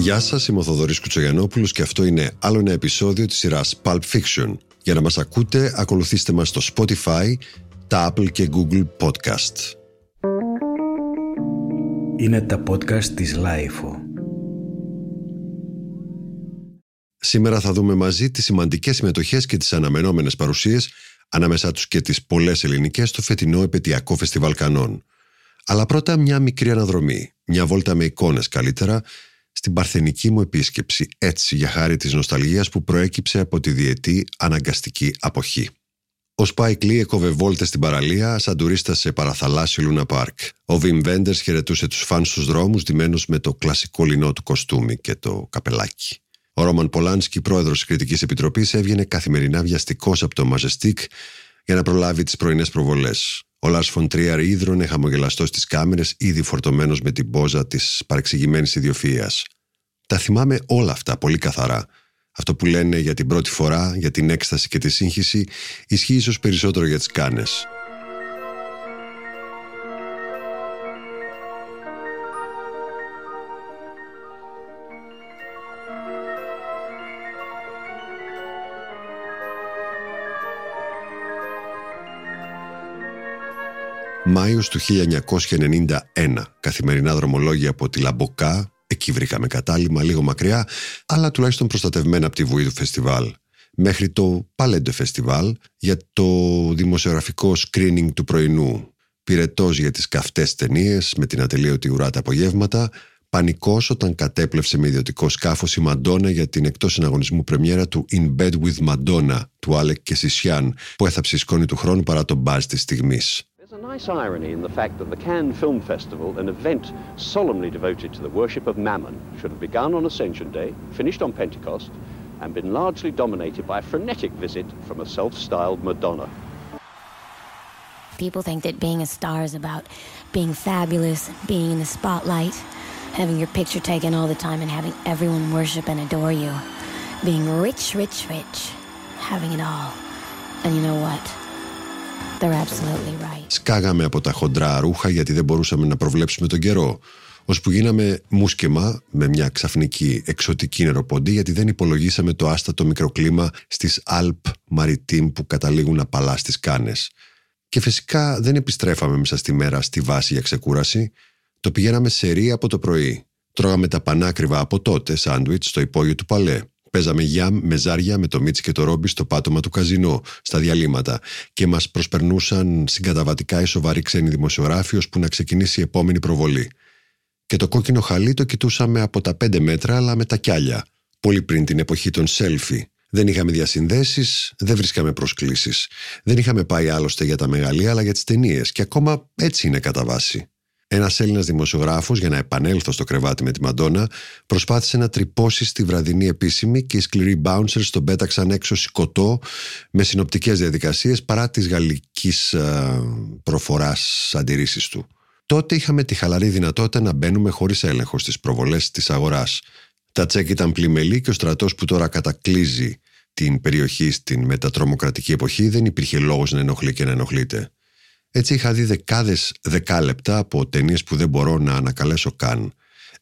Γεια σας, είμαι ο Θοδωρής Κουτσογιανόπουλος και αυτό είναι άλλο ένα επεισόδιο της σειράς Pulp Fiction. Για να μας ακούτε, ακολουθήστε μας στο Spotify, τα Apple και Google Podcast. Είναι τα podcast της Lifeo. Σήμερα θα δούμε μαζί τις σημαντικές συμμετοχές και τις αναμενόμενες παρουσίες ανάμεσά τους και τις πολλές ελληνικές στο φετινό επαιτειακό φεστιβάλ Κανών. Αλλά πρώτα μια μικρή αναδρομή, μια βόλτα με εικόνες καλύτερα, στην παρθενική μου επίσκεψη, έτσι για χάρη της νοσταλγίας που προέκυψε από τη διετή αναγκαστική αποχή. Ο Σπάικ Λι έκοβε βόλτες στην παραλία σαν τουρίστας σε παραθαλάσσιο Λούνα Παρκ. Ο Βιμ Βέντερ χαιρετούσε τους φαν στους δρόμους ντυμένος με το κλασικό λινό του κοστούμι και το καπελάκι. Ο Ρόμαν Πολάνσκι, πρόεδρος της Κριτικής Επιτροπής, έβγαινε καθημερινά βιαστικός από το Μαζεστίκ για να προλάβει τις πρωινές προβολές. Ο Λάρ Φοντρίαρ ίδρωνε χαμογελαστός στις κάμερες, ήδη φορτωμένος με την πόζα της παρεξηγημένης ιδιοφυα. Τα θυμάμαι όλα αυτά πολύ καθαρά. Αυτό που λένε για την πρώτη φορά, για την έκσταση και τη σύγχυση, ισχύει ίσως περισσότερο για τις κάνες. Μάιος του 1991, καθημερινά δρομολόγια από τη Λα Μποκά, εκεί βρήκαμε κατάλυμα λίγο μακριά, αλλά τουλάχιστον προστατευμένα από τη βουή του φεστιβάλ. Μέχρι το Palais des Festivals για το δημοσιογραφικό screening του πρωινού. Πυρετός για τις καυτές ταινίες με την ατελείωτη ουρά τα απογεύματα, πανικός όταν κατέπλευσε με ιδιωτικό σκάφος η Μαντόνα για την εκτός συναγωνισμού πρεμιέρα του In Bed with Madonna του Άλεκ Κεσισιάν που έθαψε η σκόνη του χρόνου παρά το buzz της στιγμής. A nice irony in the fact that the Cannes Film Festival, an event solemnly devoted to the worship of Mammon, should have begun on Ascension Day, finished on Pentecost, and been largely dominated by a frenetic visit from a self-styled Madonna. People think that being a star is about being fabulous, being in the spotlight, having your picture taken all the time and having everyone worship and adore you. Being rich, rich, rich. Having it all. And you know what? They're absolutely right. Σκάγαμε από τα χοντρά ρούχα γιατί δεν μπορούσαμε να προβλέψουμε τον καιρό. Ώσπου γίναμε μουσκεμα με μια ξαφνική εξωτική νεροποντή γιατί δεν υπολογίσαμε το άστατο μικροκλίμα στις Αλπ Μαριτίμ που καταλήγουν απαλά στις κάνες. Και φυσικά δεν επιστρέφαμε μέσα στη μέρα στη βάση για ξεκούραση. Το πηγαίναμε σε ρί από το πρωί. Τρώγαμε τα πανάκριβα από τότε σάντουιτς στο υπόγειο του Παλέ. Παίζαμε γιάμ με ζάρια με το Μίτσι και το Ρόμπι στο πάτωμα του καζινό, στα διαλύματα, και μας προσπερνούσαν συγκαταβατικά οι σοβαροί ξένοι δημοσιογράφοι ώσπου να ξεκινήσει η επόμενη προβολή. Και το κόκκινο χαλί το κοιτούσαμε από τα πέντε μέτρα, αλλά με τα κιάλια. Πολύ πριν την εποχή των σέλφι. Δεν είχαμε διασυνδέσεις, δεν βρίσκαμε προσκλήσεις. Δεν είχαμε πάει άλλωστε για τα μεγαλεία, αλλά για τις ταινίες, και ακόμα έτσι είναι κατά βάση. Ένας Έλληνας δημοσιογράφος, για να επανέλθω στο κρεβάτι με τη Μαντόνα, προσπάθησε να τρυπώσει στη βραδινή επίσημη και οι σκληροί bouncers τον πέταξαν έξω σηκωτό με συνοπτικές διαδικασίες παρά της γαλλικής προφοράς αντιρρήσεις του. Τότε είχαμε τη χαλαρή δυνατότητα να μπαίνουμε χωρίς έλεγχο στις προβολές της αγοράς. Τα τσέκ ήταν πλημελή και ο στρατός που τώρα κατακλείζει την περιοχή στην μετατρομοκρατική εποχή δεν υπήρχε λόγος να ενοχλεί και να ενοχλείται. Έτσι είχα δει δεκάδες δεκάλεπτα από ταινίες που δεν μπορώ να ανακαλέσω καν.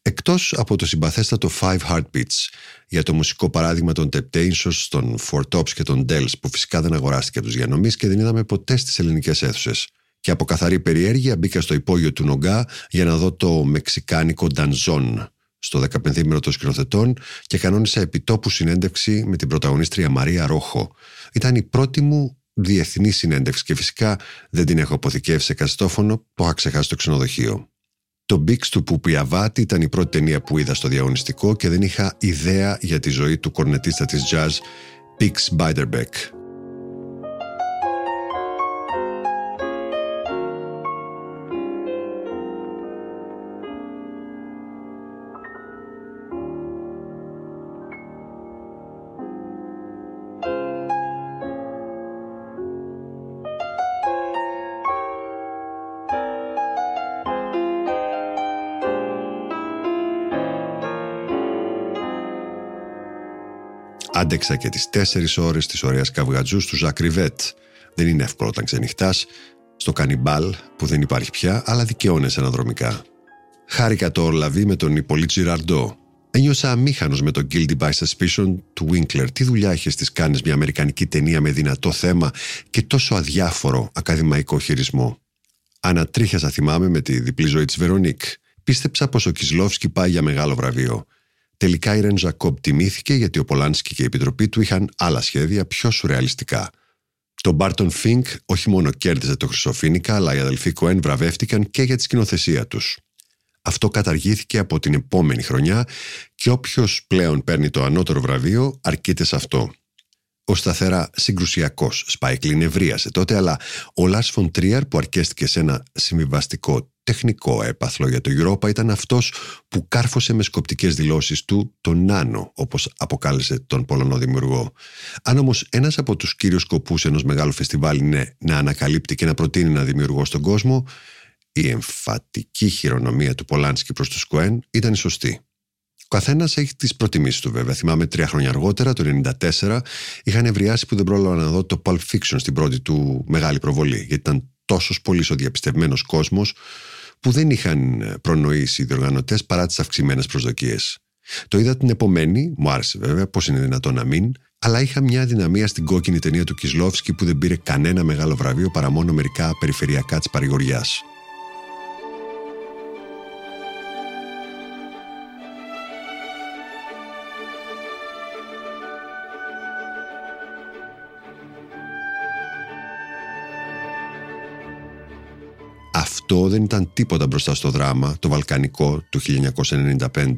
Εκτός από το συμπαθέστατο Five Heartbeats για το μουσικό παράδειγμα των Temptations, των Four Tops και των Dells που φυσικά δεν αγοράστηκε από τους διανομής και δεν είδαμε ποτέ στις ελληνικές αίθουσες. Και από καθαρή περιέργεια μπήκα στο υπόγειο του Νογκά για να δω το μεξικάνικο Ντανζόν στο 15 των σκηνοθετών και κανόνισα επιτόπου συνέντευξη με την πρωταγωνίστρια Μαρία Ρόχο. Ήταν η πρώτη μου διεθνή συνέντευξη και φυσικά δεν την έχω αποθηκεύσει σε καστόφωνο, το είχα ξεχάσει στο ξενοδοχείο. Το Bix του Πουπιαβάτη ήταν η πρώτη ταινία που είδα στο διαγωνιστικό και δεν είχα ιδέα για τη ζωή του κορνετίστα της jazz Bix Biderbeck. Άντεξα και τις τέσσερις ώρες της ωραίας καυγατζούς του Ζακριβέτ. Δεν είναι εύκολο όταν ξενυχτάς. Στο κανιμπάλ που δεν υπάρχει πια, αλλά δικαιώνεσαι αναδρομικά. Χάρηκα το Ορλαβή με τον Ιππολίτ Τζιραρντό. Ένιωσα αμήχανος με το Guilty by Suspicion του Winkler. Τι δουλειά είχες στις κάνες μια αμερικανική ταινία με δυνατό θέμα και τόσο αδιάφορο ακαδημαϊκό χειρισμό. Ανατρίχιασα, θυμάμαι, με τη διπλή ζωή της Βερονίκ. Πίστεψα πως ο Κισλόφσκι πάει για μεγάλο βραβείο. Τελικά η Ιρέν Ζακόμπ τιμήθηκε γιατί ο Πολάνσκι και η επιτροπή του είχαν άλλα σχέδια πιο σουρεαλιστικά. Το Barton Fink όχι μόνο κέρδιζε το Χρυσό Φοίνικα, αλλά οι αδελφοί Κοέν βραβεύτηκαν και για τη σκηνοθεσία τους. Αυτό καταργήθηκε από την επόμενη χρονιά και όποιος πλέον παίρνει το ανώτερο βραβείο αρκείται σε αυτό. Ο σταθερά συγκρουσιακός Σπάικ Λι νευρίασε τότε, αλλά ο Λαρς Φον Τρίερ που αρκέστηκε σε ένα συμβιβαστικό τεχνικό έπαθλο για το Europa ήταν αυτός που κάρφωσε με σκοπτικές δηλώσεις του τον Νάνο, όπως αποκάλεσε τον Πολωνό δημιουργό. Αν όμως ένας από τους κύριους σκοπούς ενός μεγάλου φεστιβάλ είναι να ανακαλύπτει και να προτείνει ένα δημιουργό στον κόσμο, η εμφατική χειρονομία του Πολάνσκι προς τους Σκουέν ήταν η σωστή. Ο καθένας έχει τις προτιμήσεις του, βέβαια. Θυμάμαι τρία χρόνια αργότερα, το 1994, είχαν ευριάσει που δεν πρόλαβα να δω το Pulp Fiction στην πρώτη του μεγάλη προβολή, γιατί ήταν τόσος πολύς ο διαπιστευμένος κόσμος που δεν είχαν προνοήσει οι διοργανωτές παρά τις αυξημένες προσδοκίες. Το είδα την επομένη, μου άρεσε βέβαια, πώς είναι δυνατόν να μην, αλλά είχα μια δυναμία στην κόκκινη ταινία του Κισλόφσκι που δεν πήρε κανένα μεγάλο βραβείο παρά μόνο μερικά περιφερειακά της παρηγοριάς. Αυτό δεν ήταν τίποτα μπροστά στο δράμα, το Βαλκανικό του 1995,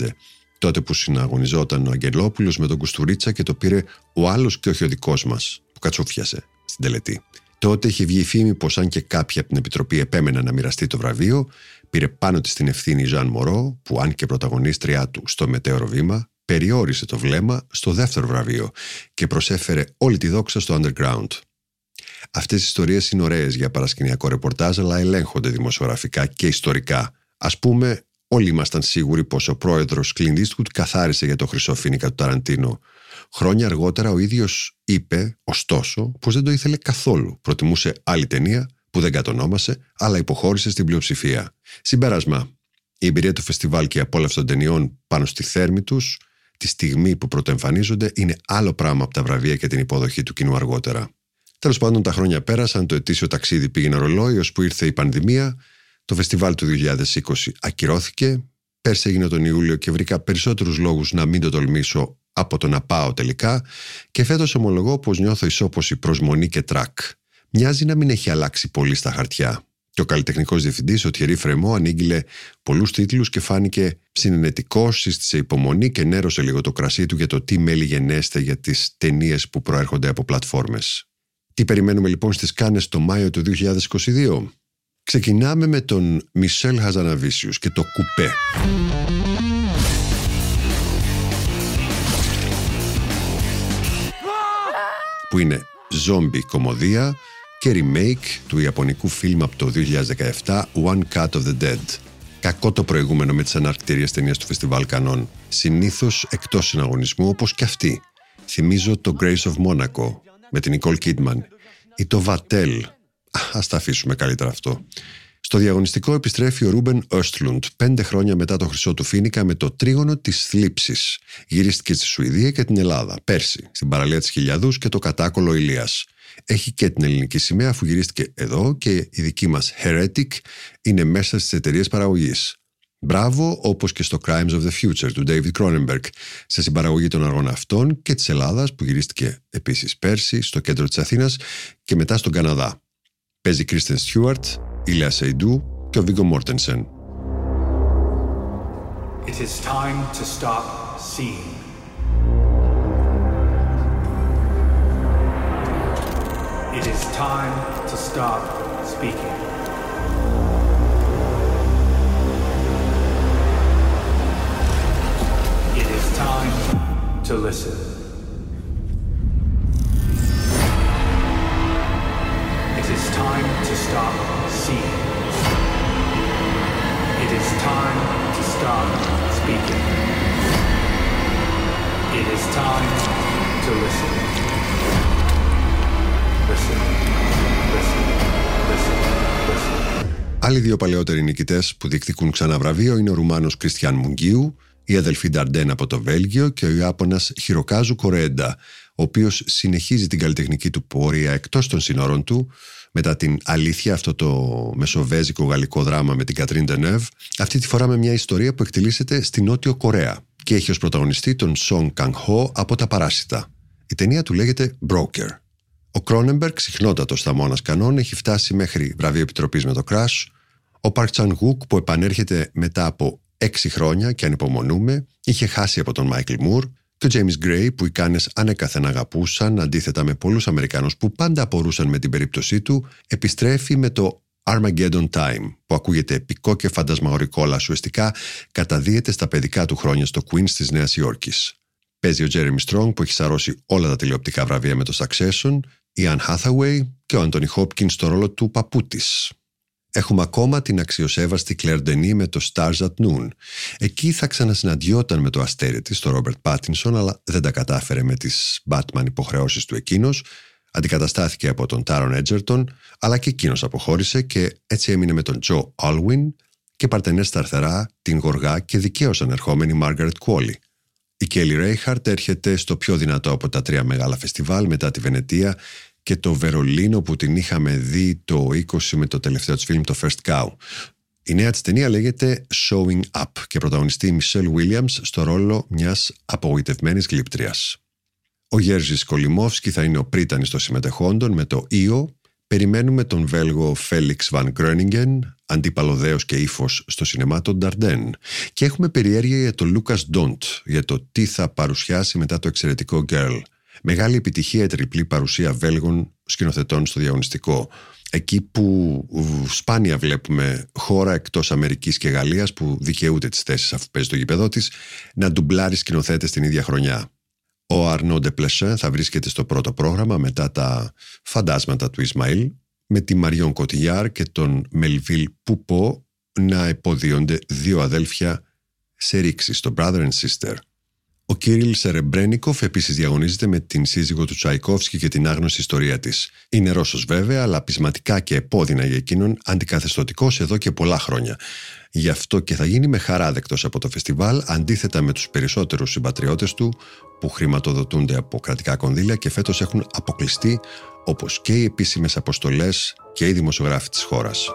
τότε που συναγωνιζόταν ο Αγγελόπουλος με τον Κουστουρίτσα και το πήρε ο άλλος και όχι ο δικός μας, που κατσούφιασε στην τελετή. Τότε είχε βγει η φήμη πως αν και κάποιοι από την Επιτροπή επέμεναν να μοιραστεί το βραβείο, πήρε πάνω της την ευθύνη η Ζαν Μωρό, που αν και πρωταγωνίστριά του στο μετέωρο βήμα, περιόρισε το βλέμμα στο δεύτερο βραβείο και προσέφερε όλη τη δόξα στο underground. Αυτές οι ιστορίες είναι ωραίες για παρασκηνιακό ρεπορτάζ, αλλά ελέγχονται δημοσιογραφικά και ιστορικά. Α πούμε, όλοι ήμασταν σίγουροι πως ο πρόεδρος Clint Eastwood καθάρισε για το χρυσό φίνικα του Ταραντίνο. Χρόνια αργότερα ο ίδιος είπε, ωστόσο, πως δεν το ήθελε καθόλου. Προτιμούσε άλλη ταινία που δεν κατονόμασε, αλλά υποχώρησε στην πλειοψηφία. Συμπέρασμα. Η εμπειρία του φεστιβάλ και η απόλαυση των ταινιών πάνω στη θέρμη τους, τη στιγμή που πρωτοεμφανίζονται, είναι άλλο πράγμα από τα βραβεία και την υποδοχή του κοινού αργότερα. Τέλος πάντων, τα χρόνια πέρασαν, το ετήσιο ταξίδι πήγαινε ρολόι, ώσπου ήρθε η πανδημία. Το φεστιβάλ του 2020 ακυρώθηκε. Πέρσι έγινε τον Ιούλιο και βρήκα περισσότερους λόγους να μην το τολμήσω από το να πάω τελικά. Και φέτος ομολογώ πως νιώθω ισόποση προσμονή και τρακ. Μοιάζει να μην έχει αλλάξει πολύ στα χαρτιά. Και ο καλλιτεχνικός διευθυντής, ο Τιερή Φρεμό, ανήγγειλε πολλούς τίτλους και φάνηκε συνενετικός, σύστησε υπομονή και νέρωσε λίγο το κρασί του για το τι μέλη γενέστε για τις ταινίες που προέρχονται από πλατφόρμες. Τι περιμένουμε λοιπόν στις Κάνες το Μάιο του 2022. Ξεκινάμε με τον Μισελ Χαζαναβίσιους και το κουπέ. Που είναι ζόμπι κομμωδία και remake του ιαπωνικού φιλμ από το 2017 One Cut of the Dead. Κακό το προηγούμενο με τις αναρκτήριες ταινίες του Φεστιβάλ Κανών. Συνήθως εκτός συναγωνισμού όπως και αυτή. Θυμίζω το Grace of Monaco με την Νικόλ Κίτμαν ή το Βατέλ. Ας τα αφήσουμε καλύτερα αυτό. Στο διαγωνιστικό επιστρέφει ο Ρούμπεν Östlund πέντε χρόνια μετά το χρυσό του Φίνικα με το τρίγωνο της θλίψης. Γυρίστηκε στη Σουηδία και την Ελλάδα πέρσι, στην παραλία της Χιλιαδούς και το κατάκολο Ηλίας. Έχει και την ελληνική σημαία αφού γυρίστηκε εδώ και η δική μας Heretic είναι μέσα στις εταιρείες παραγωγής. Μπράβο, όπως και στο Crimes of the Future του David Cronenberg, σε συμπαραγωγή των αργών αυτών και της Ελλάδας, που γυρίστηκε επίσης πέρσι στο κέντρο της Αθήνας και μετά στον Καναδά. Παίζει Kristen Stewart, Ηλία Σεϊντού και ο Βίγκο Μόρτενσεν. It is time to stop seeing. It is time to stop speaking. Listen. Παλαιότεροι νικητές που διεκδικούν ξανά βραβείο είναι ο Ρουμάνος Κριστιαν Μουγγίου η αδελφή Νταρντέν από το Βέλγιο και ο Ιάπωνας Χιροκάζου Κορέντα, ο οποίος συνεχίζει την καλλιτεχνική του πορεία εκτός των σύνορων του, μετά την αλήθεια αυτό το μεσοβέζικο γαλλικό δράμα με την Κατρίν Ντενεύ, αυτή τη φορά με μια ιστορία που εκτελήσεται στη Νότιο Κορέα και έχει ως πρωταγωνιστή τον Σον Καγχό από τα Παράσιτα. Η ταινία του λέγεται Broker. Ο Κρόνεμπεργκ, συχνότατος στα μόνα κανόν, έχει φτάσει μέχρι βραβείο επιτροπής με το Crash. Ο Παρκ Τσαν Γουκ, που επανέρχεται μετά από έξι χρόνια και ανυπομονούμε, είχε χάσει από τον Μάικλ Μουρ. Και ο James Gray, που οι κάνες ανέκαθεν αγαπούσαν, αντίθετα με πολλούς Αμερικάνου που πάντα απορούσαν με την περίπτωσή του, επιστρέφει με το Armageddon Time, που ακούγεται επικό και φαντασμαωρικό, αλλά ουσιαστικά καταδύεται στα παιδικά του χρόνια στο Queens της Νέας Υόρκης. Παίζει ο Jeremy Strong που έχει σαρώσει όλα τα τηλεοπτικά βραβεία με το Succession, η Anne Hathaway και ο Anthony Hopkins στο ρόλο του παππού της. Έχουμε ακόμα την αξιοσέβαστη Claire Denis με το Stars at Noon. Εκεί θα ξανασυναντιόταν με το αστέρι της, το Robert Pattinson, αλλά δεν τα κατάφερε με τις Batman υποχρεώσεις του εκείνος. Αντικαταστάθηκε από τον Taron Edgerton, αλλά και εκείνος αποχώρησε και έτσι έμεινε με τον Joe Alwyn και παρτενέ στα αριστερά την γοργά και δικαίω ανερχόμενη Margaret Qualley. Η Kelly Reichardt έρχεται στο πιο δυνατό από τα τρία μεγάλα φεστιβάλ μετά τη Βενετία και το Βερολίνο που την είχαμε δει το 20 με το τελευταίο της φιλμ το First Cow. Η νέα της ταινία λέγεται Showing Up και πρωταγωνιστεί η Michelle Williams στο ρόλο μιας απογοητευμένης γλύπτριας. Ο Γέρζης Κολυμόφσκι θα είναι ο πρίτανης των συμμετεχόντων με το «Ίο». Περιμένουμε τον Βέλγο Φέλιξ Βαν Κρόνιγκεν, αντίπαλο δέος και ύφος στο σινεμά των Νταρντέν. Και έχουμε περιέργεια για τον Λούκας Ντόντ, για το τι θα παρουσιάσει μετά το εξαιρετικό Girl. Μεγάλη επιτυχία η τριπλή παρουσία Βέλγων σκηνοθετών στο διαγωνιστικό. Εκεί που σπάνια βλέπουμε χώρα εκτός Αμερικής και Γαλλίας που δικαιούται τις θέσεις αφού παίζει το γήπεδό της να ντουμπλάρει σκηνοθέτες την ίδια χρονιά. Ο Αρνό Ντεπλεσέ θα βρίσκεται στο πρώτο πρόγραμμα μετά τα φαντάσματα του Ισμαήλ με τη Μαριόν Κωτιγιάρ και τον Μελβίλ Πουπό να υποδίονται δύο αδέλφια σε ρήξη στο Brother and Sister. Ο Κύριλ Σερεμπρένικοφ επίσης διαγωνίζεται με την σύζυγο του Τσαϊκόφσκι και την άγνωστη ιστορία της. Είναι Ρώσος βέβαια, αλλά πεισματικά και επώδυνα για εκείνον αντικαθεστωτικός εδώ και πολλά χρόνια. Γι' αυτό και θα γίνει με χαρά δεκτός από το φεστιβάλ, αντίθετα με τους περισσότερους συμπατριώτες του που χρηματοδοτούνται από κρατικά κονδύλια και φέτος έχουν αποκλειστεί όπως και οι επίσημες αποστολές και οι δημοσιογράφοι της χώρας.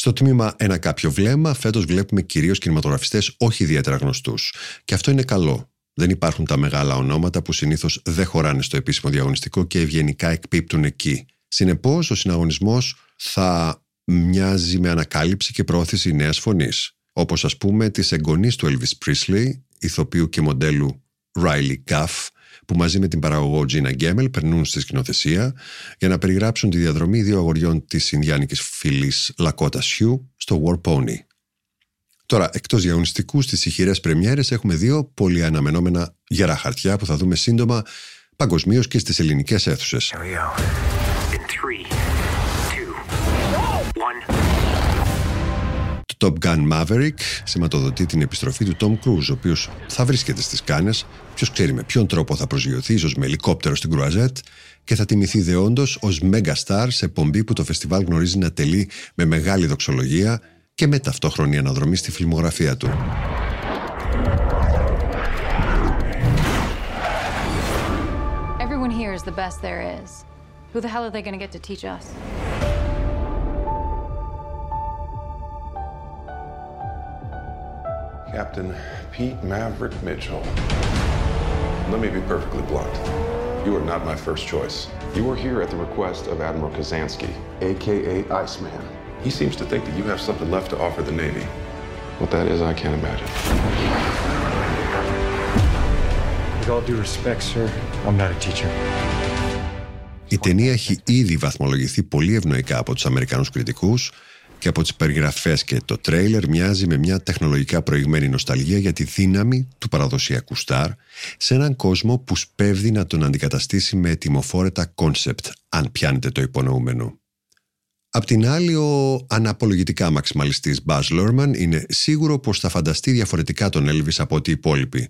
Στο τμήμα Ένα κάποιο βλέμμα, φέτος βλέπουμε κυρίως κινηματογραφιστές όχι ιδιαίτερα γνωστούς. Και αυτό είναι καλό. Δεν υπάρχουν τα μεγάλα ονόματα που συνήθως δεν χωράνε στο επίσημο διαγωνιστικό και ευγενικά εκπίπτουν εκεί. Συνεπώς, ο συναγωνισμός θα μοιάζει με ανακάλυψη και πρόθεση νέας φωνής. Όπως ας πούμε της εγγονής του Elvis Presley, ηθοποιού και μοντέλου Riley Cuff, που μαζί με την παραγωγό Gina Γκέμελ περνούν στη σκηνοθεσία για να περιγράψουν τη διαδρομή δύο αγοριών της Ινδιάνικης φυλής Λακότα Σιού στο War Pony. Τώρα, εκτός διαγωνιστικούς, στις ηχηρές πρεμιέρες έχουμε δύο πολύ αναμενόμενα γερά χαρτιά που θα δούμε σύντομα παγκοσμίως και στις ελληνικές αίθουσες. Top Gun Maverick σηματοδοτεί την επιστροφή του Tom Cruise, ο οποίος θα βρίσκεται στις Κάνες, ποιος ξέρει με ποιον τρόπο θα προσγειωθεί, ίσως με ελικόπτερο στην Κρουαζέτ, και θα τιμηθεί δεόντως ως Mega Star σε πομπή που το φεστιβάλ γνωρίζει να τελεί με μεγάλη δοξολογία και με ταυτόχρονη αναδρομή στη φιλμογραφία του. Everyone here is the best there is. Who the hell are they going to get to teach us? Captain Pete Maverick Mitchell. Let me be perfectly blunt. You are not my first choice. You are here at the request of Admiral Kazansky, aka Iceman. He seems to think that you have something left to offer the Navy. What that is, I can't imagine. With all due respect, sir, I'm not a teacher. Η ταινία έχει ήδη βαθμολογηθεί πολύ ευνοϊκά από τους Αμερικανούς κριτικούς και από τις περιγραφές και το τρέιλερ μοιάζει με μια τεχνολογικά προηγμένη νοσταλγία για τη δύναμη του παραδοσιακού στάρ σε έναν κόσμο που σπεύδει να τον αντικαταστήσει με ετοιμοφόρετα concept, αν πιάνετε το υπονοούμενο. Απ' την άλλη, ο απολογητικά μαξιμαλιστής Baz Luhrmann είναι σίγουρο πως θα φανταστεί διαφορετικά τον Elvis από ό,τι οι υπόλοιποι.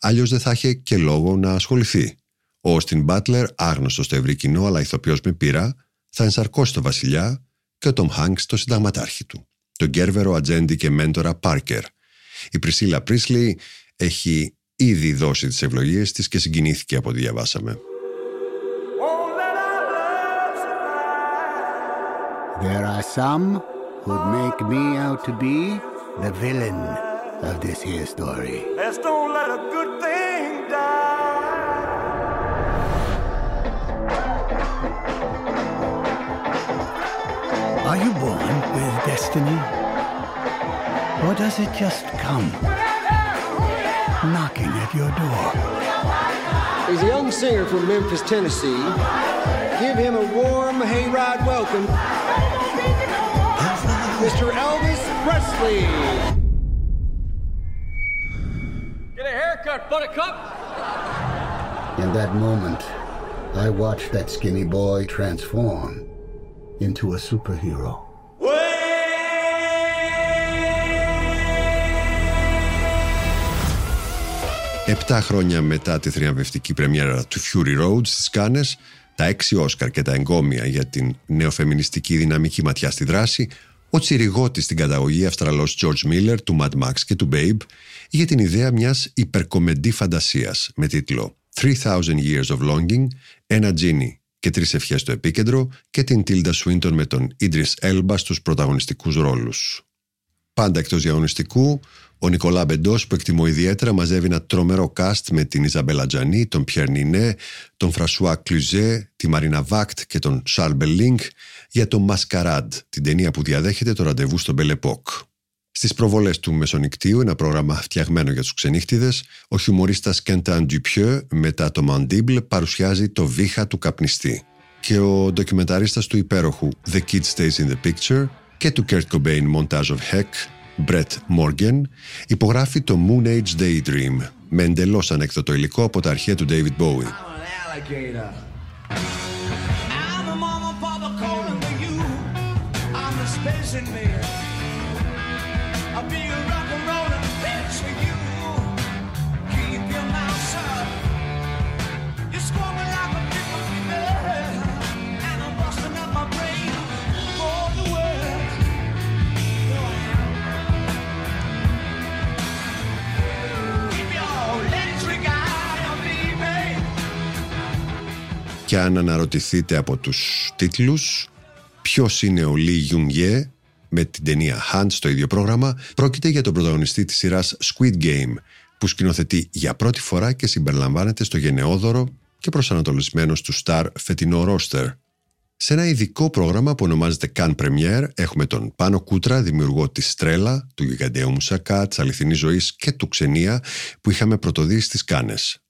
Αλλιώς δεν θα είχε και λόγο να ασχοληθεί. Ο Austin Butler, άγνωστος στο ευρύ κοινό αλλά ηθοποιός με πείρα, θα ενσαρκώσει τον βασιλιά και ο Τόμ Χάνκς το συνταγματάρχη του, τον Γκέρβερο ατζέντη και μέντορα Πάρκερ. Η Πρισίλα Πρίσλι έχει ήδη δώσει τις ευλογίες της και συγκινήθηκε από ό,τι διαβάσαμε. There are some who'd make me out to be the villain of this here story. Let's don't let a good thing with destiny? Or does it just come knocking at your door? He's a young singer from Memphis, Tennessee. Give him a warm hayride welcome. Mr. Elvis Presley. Get a haircut, buttercup. In that moment, I watched that skinny boy transform into a superhero. Επτά χρόνια μετά τη θριαμβευτική πρεμιέρα του Fury Road στις Κάνες, τα έξι Όσκαρ και τα εγκόμια για την νεοφεμινιστική δυναμική ματιά στη δράση, ο τσιριγότης στην καταγωγή Αυστραλός George Miller του Mad Max και του Babe είχε την ιδέα μιας υπερκομεντή φαντασίας με τίτλο «3000 Years of Longing», ένα τζίνι και τρεις ευχές στο επίκεντρο και την Tilda Swinton με τον Idris Elba στους πρωταγωνιστικούς ρόλους. Πάντα εκτός διαγωνιστικού, ο Νικολά Μπεντός, που εκτιμώ ιδιαίτερα, μαζεύει ένα τρομερό cast με την Ιζαμπέλ Ατζανί, τον Πιέρ Νινέ, τον Φρανσουά Κλουζέ, τη Μαρίνα Βακτ και τον Σαρλ Μπερλίνγκ για το Mascarade, την ταινία που διαδέχεται το Ραντεβού στο Belle Époque. Στις προβολές του Μεσονυκτίου, ένα πρόγραμμα φτιαγμένο για τους ξενύχτηδες, ο χιουμορίστας Κένταν Ντουπιέ, μετά το Μαντίμπλ, παρουσιάζει το βήχα του καπνιστή. Και ο ντοκιμενταρίστας του υπέροχου The Kid Stays in the Picture και του Kurt Cobain Montage of Heck Brett Morgan, υπογράφει το Moon Age Daydream με εντελώς ανέκδοτο υλικό από τα αρχαία του David Bowie. Και αν αναρωτηθείτε από τους τίτλους ποιος είναι ο Λί Γιουνγκέ με την ταινία Hunt στο ίδιο πρόγραμμα, πρόκειται για τον πρωταγωνιστή της σειράς Squid Game που σκηνοθετεί για πρώτη φορά και συμπεριλαμβάνεται στο γενναιόδωρο και προσανατολισμένο του Star φετινό ρόστερ. Σε ένα ειδικό πρόγραμμα που ονομάζεται Can Premier έχουμε τον Πάνο Κούτρα, δημιουργό της Στρέλα, του Γιγαντέου Μουσακά, της Αληθινής Ζωής και του Ξενία που είχαμε πρωτοδεί στις Κάνες.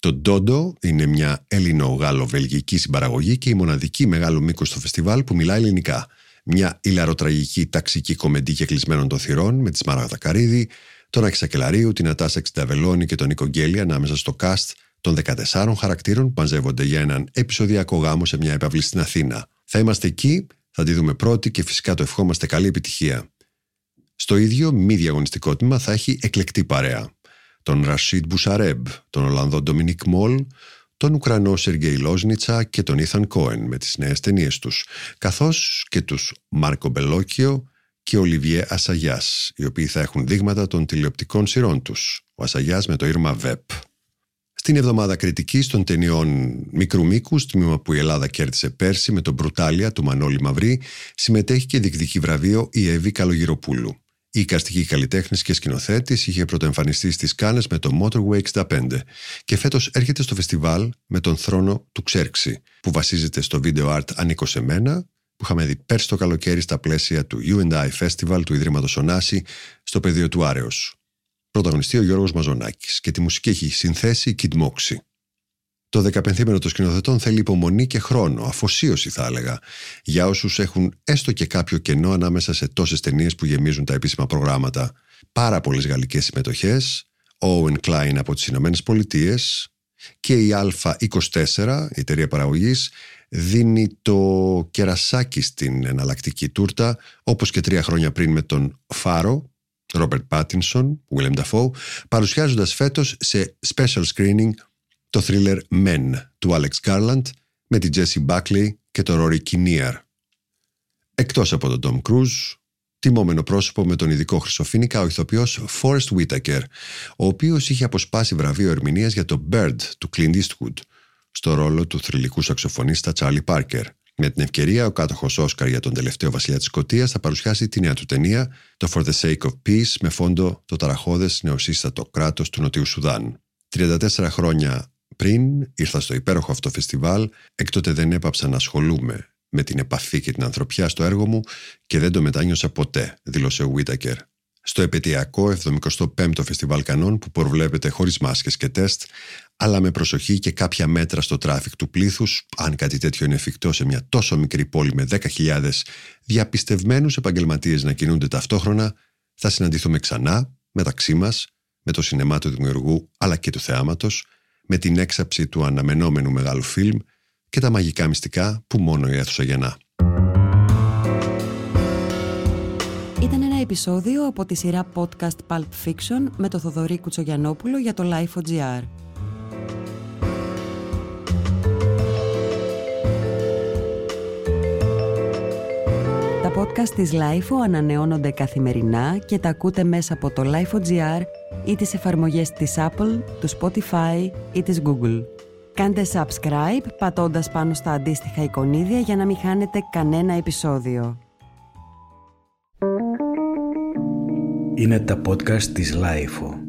Το Ντόντο είναι μια Έλληνο-Γάλλο-Βελγική συμπαραγωγή και η μοναδική μεγάλο μήκος στο φεστιβάλ που μιλάει ελληνικά. Μια ηλαροτραγική ταξική κομμεντή και κλεισμένων των θυρών με τη Σμάραγδα Καρίδη, τον Άκη Σακελαρίου, την Ατάσα Ξιταβελώνη και τον Νίκο Γκέλη ανάμεσα στο cast των 14 χαρακτήρων που μαζεύονται για έναν επεισοδιακό γάμο σε μια επαυλή στην Αθήνα. Θα είμαστε εκεί, θα τη δούμε πρώτη και φυσικά το ευχόμαστε καλή επιτυχία. Στο ίδιο μη διαγωνιστικό τμήμα θα έχει εκλεκτή παρέα τον Ρασίντ Μπουσαρέμπ, τον Ολλανδό Ντομινίκ Μολ, τον Ουκρανό Σεργκέι Λόσνιτσα και τον Ήθαν Κόεν με τις νέες ταινίες τους, καθώς και τους Μάρκο Μπελόκιο και Ολιβιέ Ασαγιάς, οι οποίοι θα έχουν δείγματα των τηλεοπτικών σειρών τους, ο Ασαγιάς με το Irma Vep. Στην εβδομάδα κριτικής των ταινιών μικρού μήκους, τμήμα που η Ελλάδα κέρδισε πέρσι με τον Brutalia του Μανώλη Μαυρή, συμμετέχει και διεκδική βραβείο η Εύη Καλογυροπούλου. Η καστική καλλιτέχνη και σκηνοθέτης είχε πρωτοεμφανιστεί στις Κάνε με το Motorway 65 και φέτος έρχεται στο φεστιβάλ με τον θρόνο του Ξέρξη, που βασίζεται στο βίντεο art Ανήκω σε μένα, που είχαμε δει πέρσι το καλοκαίρι στα πλαίσια του UI Festival του Ιδρύματος Ωνάση στο πεδίο του Άρεος. Πρωταγωνιστεί ο Γιώργος Μαζονάκης και τη μουσική έχει συνθέσει η Kid Moxie. Το δεκαπενθήμενο των σκηνοθετών θέλει υπομονή και χρόνο, αφοσίωση θα έλεγα, για όσους έχουν έστω και κάποιο κενό ανάμεσα σε τόσες ταινίες που γεμίζουν τα επίσημα προγράμματα. Πάρα πολλές γαλλικές συμμετοχές, ο Owen Klein από τις Ηνωμένες Πολιτείες και η Α24, η εταιρεία παραγωγής, δίνει το κερασάκι στην εναλλακτική τούρτα, όπως και τρία χρόνια πριν με τον Φάρο, Ρόμπερτ Πάτινσον, William Dafoe, παρουσιάζοντας φέτος σε special screening το thriller Men του Alex Garland με την Jessie Buckley και τον Rory Kinnear. Εκτός από τον Tom Cruise, τιμόμενο πρόσωπο με τον ειδικό Χρυσοφίνικα ο ηθοποιός Forrest Whitaker, ο οποίος είχε αποσπάσει βραβείο ερμηνείας για το Bird του Clint Eastwood, στο ρόλο του θρηλυκού σαξοφωνίστα Charlie Parker. Με την ευκαιρία, ο κάτοχος Όσκαρ για τον τελευταίο βασιλιά της Σκωτίας θα παρουσιάσει τη νέα του ταινία, το For the Sake of Peace, με φόντο το ταραχώδες νεοσύστατο κράτος του Νοτιού Σουδάν. 34 χρόνια πριν ήρθα στο υπέροχο αυτό φεστιβάλ, έκτοτε δεν έπαψα να ασχολούμαι με την επαφή και την ανθρωπιά στο έργο μου και δεν το μετάνιωσα ποτέ, δήλωσε ο Βίτακερ. Στο επετειακό 75ο Φεστιβάλ Κανών που προβλέπεται χωρίς μάσκες και τεστ, αλλά με προσοχή και κάποια μέτρα στο traffic του πλήθους, αν κάτι τέτοιο είναι εφικτό σε μια τόσο μικρή πόλη με 10.000 διαπιστευμένους επαγγελματίες να κινούνται ταυτόχρονα, θα συναντηθούμε ξανά μεταξύ μας, με το σινεμά του δημιουργού αλλά και του θεάματος, με την έξαψη του αναμενόμενου μεγάλου φιλμ και τα μαγικά μυστικά που μόνο η αίθουσα γεννά. Ήταν ένα επεισόδιο από τη σειρά podcast Pulp Fiction με το Θοδωρή Κουτσογιανόπουλο για το Life.gr. Τα podcast της Lifeo ανανεώνονται καθημερινά και τα ακούτε μέσα από το Life.gr ή τις εφαρμογές της Apple, του Spotify ή της Google. Κάντε subscribe πατώντας πάνω στα αντίστοιχα εικονίδια για να μην χάνετε κανένα επεισόδιο. Είναι τα podcast της Lifeo.